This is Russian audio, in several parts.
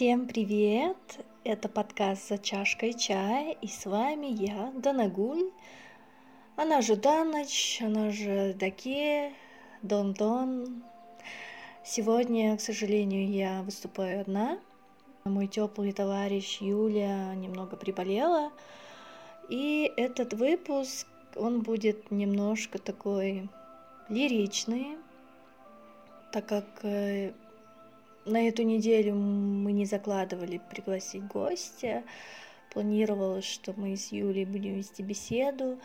Всем привет! Это подкаст «За чашкой чая» и с вами я, Данагуль. Она же Даноч, она же Даке, Дон-Дон. Сегодня, к сожалению, я выступаю одна. Мой теплый товарищ Юля немного приболела. И этот выпуск, он будет немножко такой лиричный, так как э, на эту неделю мы не закладывали пригласить гостя. Планировалось, что мы с Юлей будем вести беседу.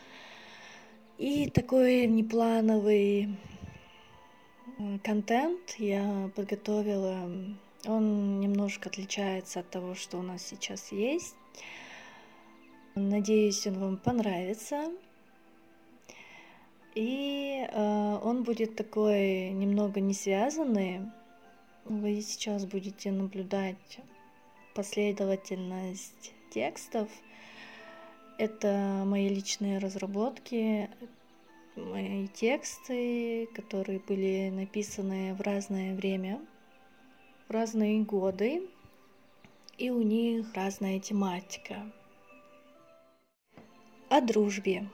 И такой неплановый э, контент я подготовила. Он немножко отличается от того, что у нас сейчас есть. Надеюсь, он вам понравится. И э, он будет такой немного не связанный. Вы сейчас будете наблюдать последовательность текстов. Это мои личные разработки, мои тексты, которые были написаны в разное время, в разные годы, и у них разная тематика. О дружбе.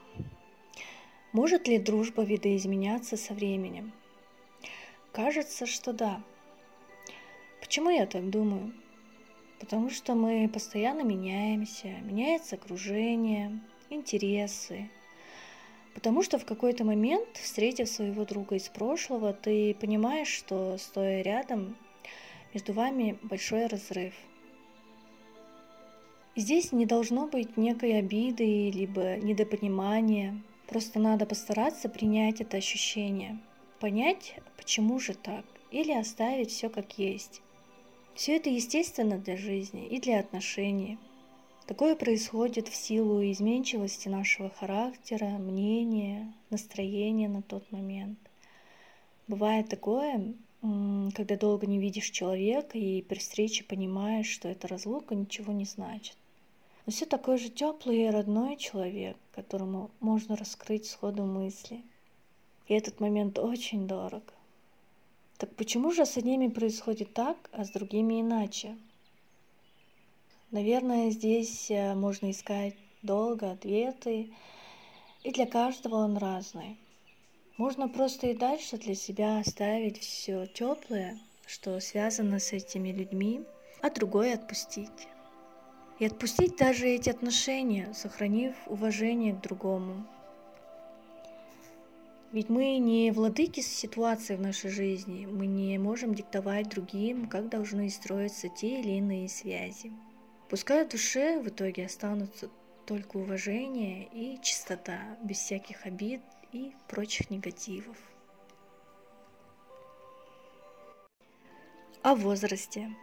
Может ли дружба видоизменяться со временем? Кажется, что да. Почему я так думаю? Потому что мы постоянно меняемся, меняется окружение, интересы. Потому что в какой-то момент, встретив своего друга из прошлого, ты понимаешь, что стоя рядом, между вами большой разрыв. Здесь не должно быть некой обиды либо недопонимания, Просто надо постараться принять это ощущение, понять, почему же так, или оставить все как есть. Все это естественно для жизни и для отношений. Такое происходит в силу изменчивости нашего характера, мнения, настроения на тот момент. Бывает такое, когда долго не видишь человека и при встрече понимаешь, что эта разлука ничего не значит но все такой же теплый и родной человек, которому можно раскрыть сходу мысли. И этот момент очень дорог. Так почему же с одними происходит так, а с другими иначе? Наверное, здесь э, можно искать долго ответы, и для каждого он разный. Можно просто и дальше для себя оставить все теплое, что связано с этими людьми, а другое отпустить и отпустить даже эти отношения, сохранив уважение к другому. Ведь мы не владыки ситуации в нашей жизни, мы не можем диктовать другим, как должны строиться те или иные связи. Пускай в душе в итоге останутся только уважение и чистота, без всяких обид и прочих негативов. О возрасте.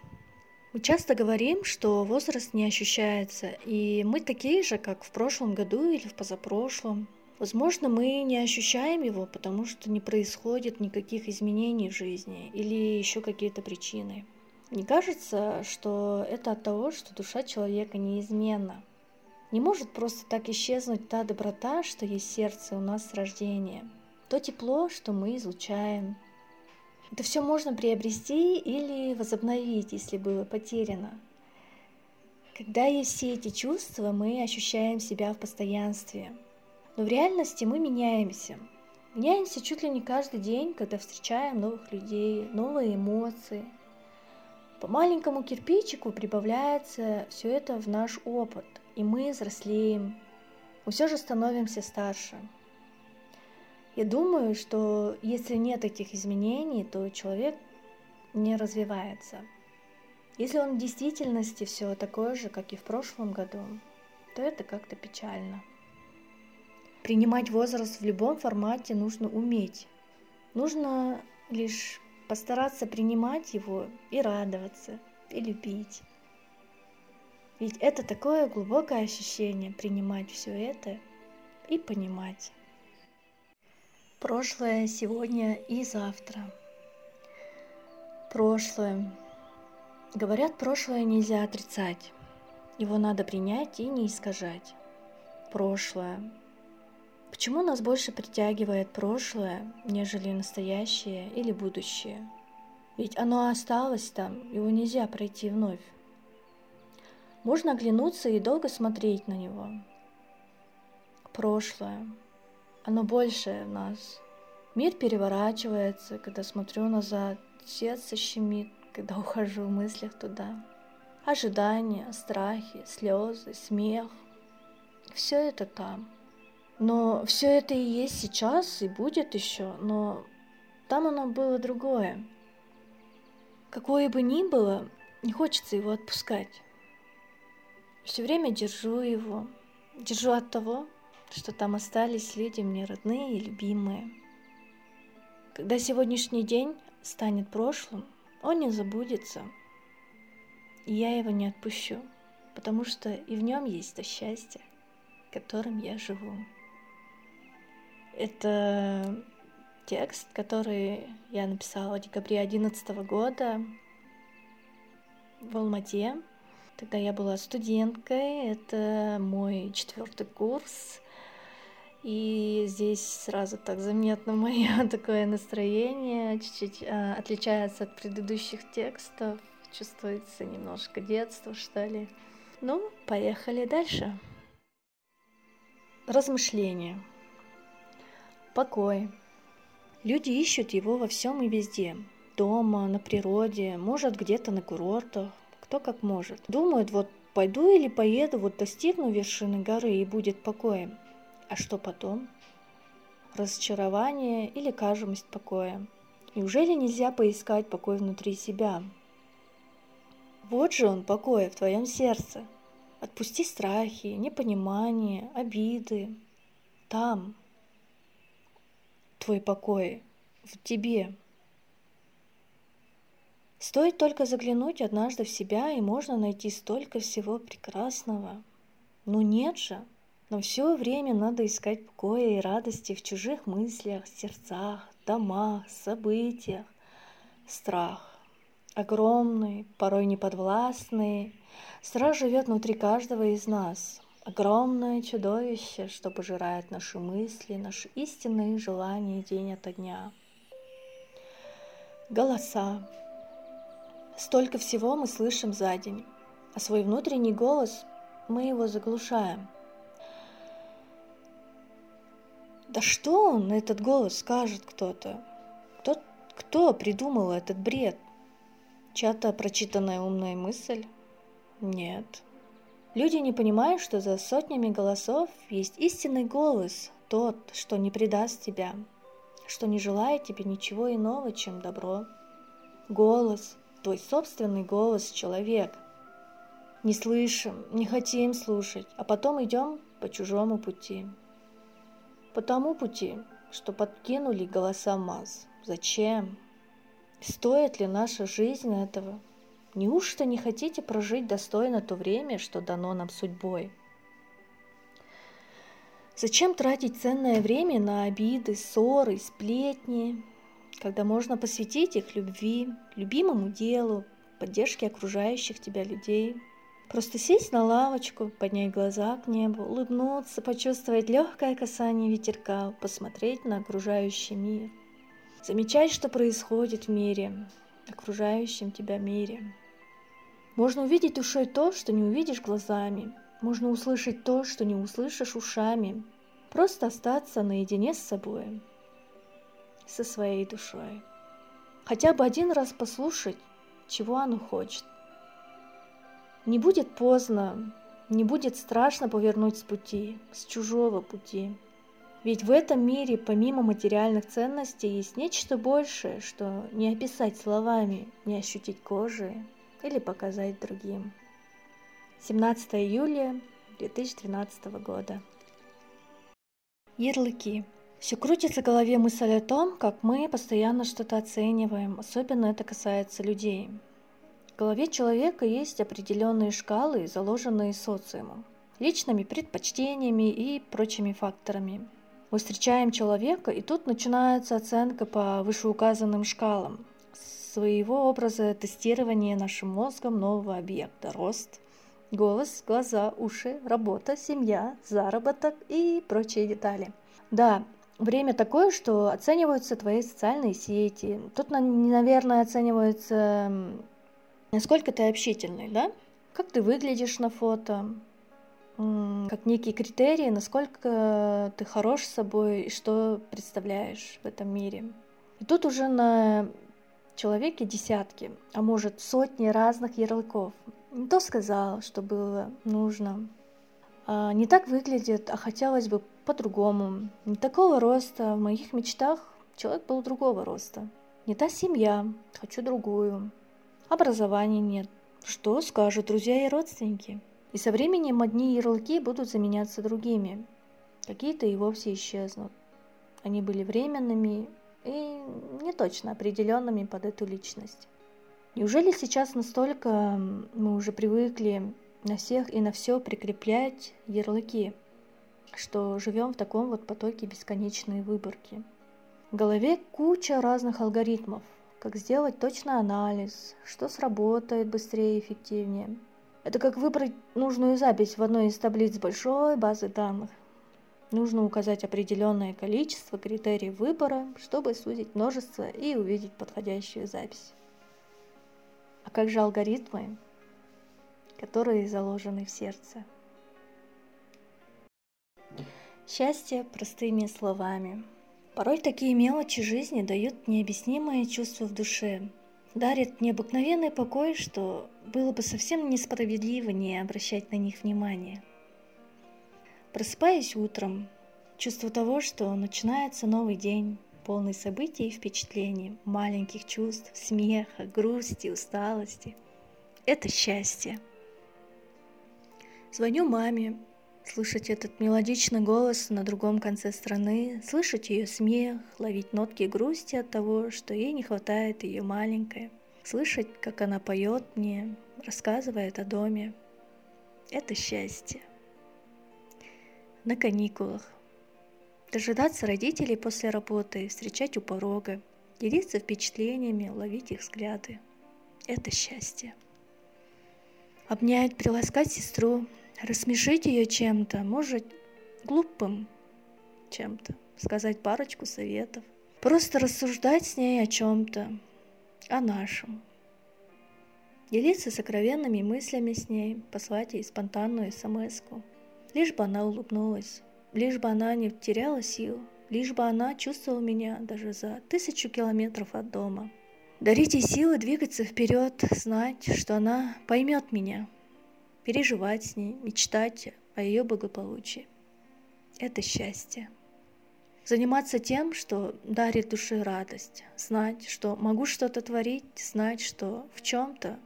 Мы часто говорим, что возраст не ощущается, и мы такие же, как в прошлом году или в позапрошлом. Возможно, мы не ощущаем его, потому что не происходит никаких изменений в жизни или еще какие-то причины. Не кажется, что это от того, что душа человека неизменна. Не может просто так исчезнуть та доброта, что есть сердце у нас с рождения, то тепло, что мы излучаем, это все можно приобрести или возобновить, если было потеряно. Когда есть все эти чувства, мы ощущаем себя в постоянстве. Но в реальности мы меняемся. Меняемся чуть ли не каждый день, когда встречаем новых людей, новые эмоции. По маленькому кирпичику прибавляется все это в наш опыт, и мы взрослеем. Мы все же становимся старше. Я думаю, что если нет этих изменений, то человек не развивается. Если он в действительности все такое же, как и в прошлом году, то это как-то печально. Принимать возраст в любом формате нужно уметь. Нужно лишь постараться принимать его и радоваться, и любить. Ведь это такое глубокое ощущение принимать все это и понимать. Прошлое, сегодня и завтра. Прошлое. Говорят, прошлое нельзя отрицать. Его надо принять и не искажать. Прошлое. Почему нас больше притягивает прошлое, нежели настоящее или будущее? Ведь оно осталось там, его нельзя пройти вновь. Можно оглянуться и долго смотреть на него. Прошлое. Оно большее в нас. Мир переворачивается, когда смотрю назад. Сердце щемит, когда ухожу в мыслях туда. Ожидания, страхи, слезы, смех. Все это там. Но все это и есть сейчас, и будет еще, но там оно было другое. Какое бы ни было, не хочется его отпускать. Все время держу его. Держу от того, что там остались люди мне родные и любимые. Когда сегодняшний день станет прошлым, он не забудется. И я его не отпущу, потому что и в нем есть то счастье, которым я живу. Это текст, который я написала в декабре 2011 года в Алмате. Тогда я была студенткой, это мой четвертый курс. И здесь сразу так заметно мое такое настроение, чуть-чуть а, отличается от предыдущих текстов, чувствуется немножко детства, что ли. Ну, поехали дальше. Размышления. Покой. Люди ищут его во всем и везде. Дома, на природе, может где-то на курортах, кто как может. Думают, вот пойду или поеду, вот достигну вершины горы и будет покоем. А что потом? Разочарование или кажемость покоя. Неужели нельзя поискать покой внутри себя? Вот же он, покой в твоем сердце. Отпусти страхи, непонимание, обиды. Там твой покой в тебе. Стоит только заглянуть однажды в себя, и можно найти столько всего прекрасного. Но нет же, но все время надо искать покоя и радости в чужих мыслях, сердцах, домах, событиях. Страх огромный, порой неподвластный, страх живет внутри каждого из нас. Огромное чудовище, что пожирает наши мысли, наши истинные желания день ото дня. Голоса, Столько всего мы слышим за день, а свой внутренний голос мы его заглушаем. Да что он, этот голос, скажет кто-то? Кто, кто придумал этот бред? Чья-то прочитанная умная мысль? Нет. Люди не понимают, что за сотнями голосов есть истинный голос, тот, что не предаст тебя, что не желает тебе ничего иного, чем добро. Голос, твой собственный голос человек. Не слышим, не хотим слушать, а потом идем по чужому пути. По тому пути, что подкинули голоса масс. Зачем? Стоит ли наша жизнь этого? Неужто не хотите прожить достойно то время, что дано нам судьбой? Зачем тратить ценное время на обиды, ссоры, сплетни, когда можно посвятить их любви, любимому делу, поддержке окружающих тебя людей. Просто сесть на лавочку, поднять глаза к небу, улыбнуться, почувствовать легкое касание ветерка, посмотреть на окружающий мир. Замечать, что происходит в мире, окружающем тебя мире. Можно увидеть душой то, что не увидишь глазами. Можно услышать то, что не услышишь ушами. Просто остаться наедине с собой со своей душой. Хотя бы один раз послушать, чего оно хочет. Не будет поздно, не будет страшно повернуть с пути, с чужого пути. Ведь в этом мире, помимо материальных ценностей, есть нечто большее, что не описать словами, не ощутить кожей или показать другим. 17 июля 2013 года. Ярлыки. Все крутится в голове мысль о том, как мы постоянно что-то оцениваем, особенно это касается людей. В голове человека есть определенные шкалы, заложенные социумом, личными предпочтениями и прочими факторами. Мы встречаем человека, и тут начинается оценка по вышеуказанным шкалам, своего образа тестирования нашим мозгом нового объекта, рост, голос, глаза, уши, работа, семья, заработок и прочие детали. Да, время такое, что оцениваются твои социальные сети. Тут, наверное, оценивается, насколько ты общительный, да? как ты выглядишь на фото, как некие критерии, насколько ты хорош собой и что представляешь в этом мире. И тут уже на человеке десятки, а может сотни разных ярлыков. Не то сказал, что было нужно. А не так выглядит, а хотелось бы по-другому. Не такого роста. В моих мечтах человек был другого роста. Не та семья, хочу другую. Образования нет. Что скажут друзья и родственники? И со временем одни ярлыки будут заменяться другими. Какие-то и вовсе исчезнут. Они были временными и не точно определенными под эту личность. Неужели сейчас настолько мы уже привыкли на всех и на все прикреплять ярлыки, что живем в таком вот потоке бесконечной выборки? В голове куча разных алгоритмов, как сделать точный анализ, что сработает быстрее и эффективнее. Это как выбрать нужную запись в одной из таблиц большой базы данных. Нужно указать определенное количество критериев выбора, чтобы сузить множество и увидеть подходящую запись. А как же алгоритмы, которые заложены в сердце? Счастье простыми словами – Порой такие мелочи жизни дают необъяснимое чувство в душе, дарят необыкновенный покой, что было бы совсем несправедливо не обращать на них внимания. Просыпаясь утром, чувство того, что начинается новый день, полный событий и впечатлений, маленьких чувств, смеха, грусти, усталости. Это счастье. Звоню маме, слышать этот мелодичный голос на другом конце страны, слышать ее смех, ловить нотки грусти от того, что ей не хватает ее маленькой, слышать, как она поет мне, рассказывает о доме. Это счастье. На каникулах. Дожидаться родителей после работы, встречать у порога, делиться впечатлениями, ловить их взгляды. Это счастье. Обнять, приласкать сестру, рассмешить ее чем-то, может, глупым чем-то, сказать парочку советов, просто рассуждать с ней о чем-то, о нашем, делиться сокровенными мыслями с ней, послать ей спонтанную смс -ку. Лишь бы она улыбнулась, лишь бы она не теряла сил, лишь бы она чувствовала меня даже за тысячу километров от дома. Дарить ей силы двигаться вперед, знать, что она поймет меня, переживать с ней, мечтать о ее благополучии. Это счастье. Заниматься тем, что дарит душе радость, знать, что могу что-то творить, знать, что в чем-то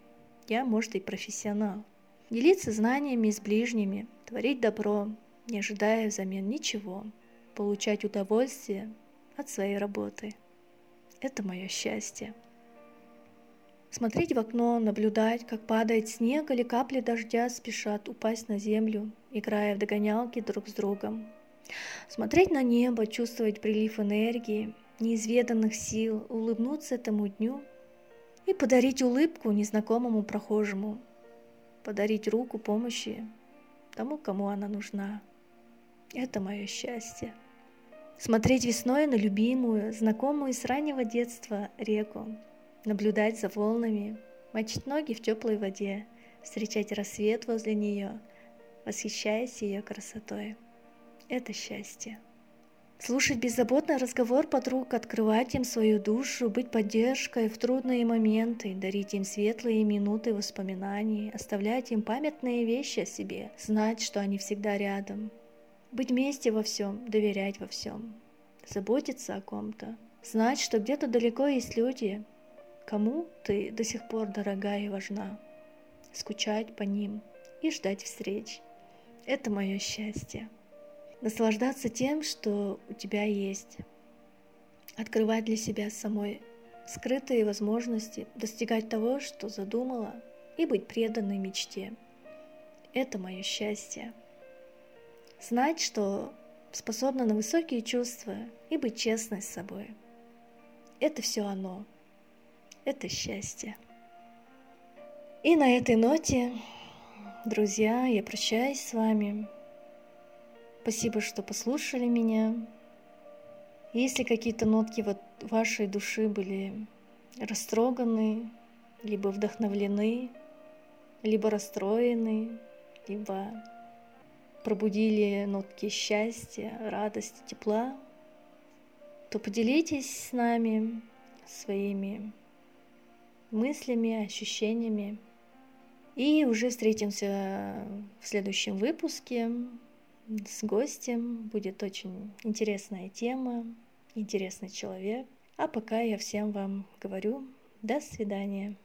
я, может, и профессионал. Делиться знаниями с ближними, творить добро, не ожидая взамен ничего, получать удовольствие от своей работы. Это мое счастье. Смотреть в окно, наблюдать, как падает снег или капли дождя спешат упасть на землю, играя в догонялки друг с другом. Смотреть на небо, чувствовать прилив энергии, неизведанных сил, улыбнуться этому дню и подарить улыбку незнакомому прохожему, подарить руку помощи тому, кому она нужна. Это мое счастье. Смотреть весной на любимую, знакомую с раннего детства реку, наблюдать за волнами, мочить ноги в теплой воде, встречать рассвет возле нее, восхищаясь ее красотой. Это счастье. Слушать беззаботный разговор подруг, открывать им свою душу, быть поддержкой в трудные моменты, дарить им светлые минуты воспоминаний, оставлять им памятные вещи о себе, знать, что они всегда рядом, быть вместе во всем, доверять во всем, заботиться о ком-то, знать, что где-то далеко есть люди, Кому ты до сих пор дорога и важна? Скучать по ним и ждать встреч. Это мое счастье. Наслаждаться тем, что у тебя есть. Открывать для себя самой скрытые возможности, достигать того, что задумала, и быть преданной мечте. Это мое счастье. Знать, что способна на высокие чувства и быть честной с собой. Это все оно это счастье. И на этой ноте, друзья, я прощаюсь с вами. Спасибо, что послушали меня. Если какие-то нотки вот вашей души были растроганы, либо вдохновлены, либо расстроены, либо пробудили нотки счастья, радости, тепла, то поделитесь с нами своими мыслями, ощущениями. И уже встретимся в следующем выпуске с гостем. Будет очень интересная тема, интересный человек. А пока я всем вам говорю до свидания.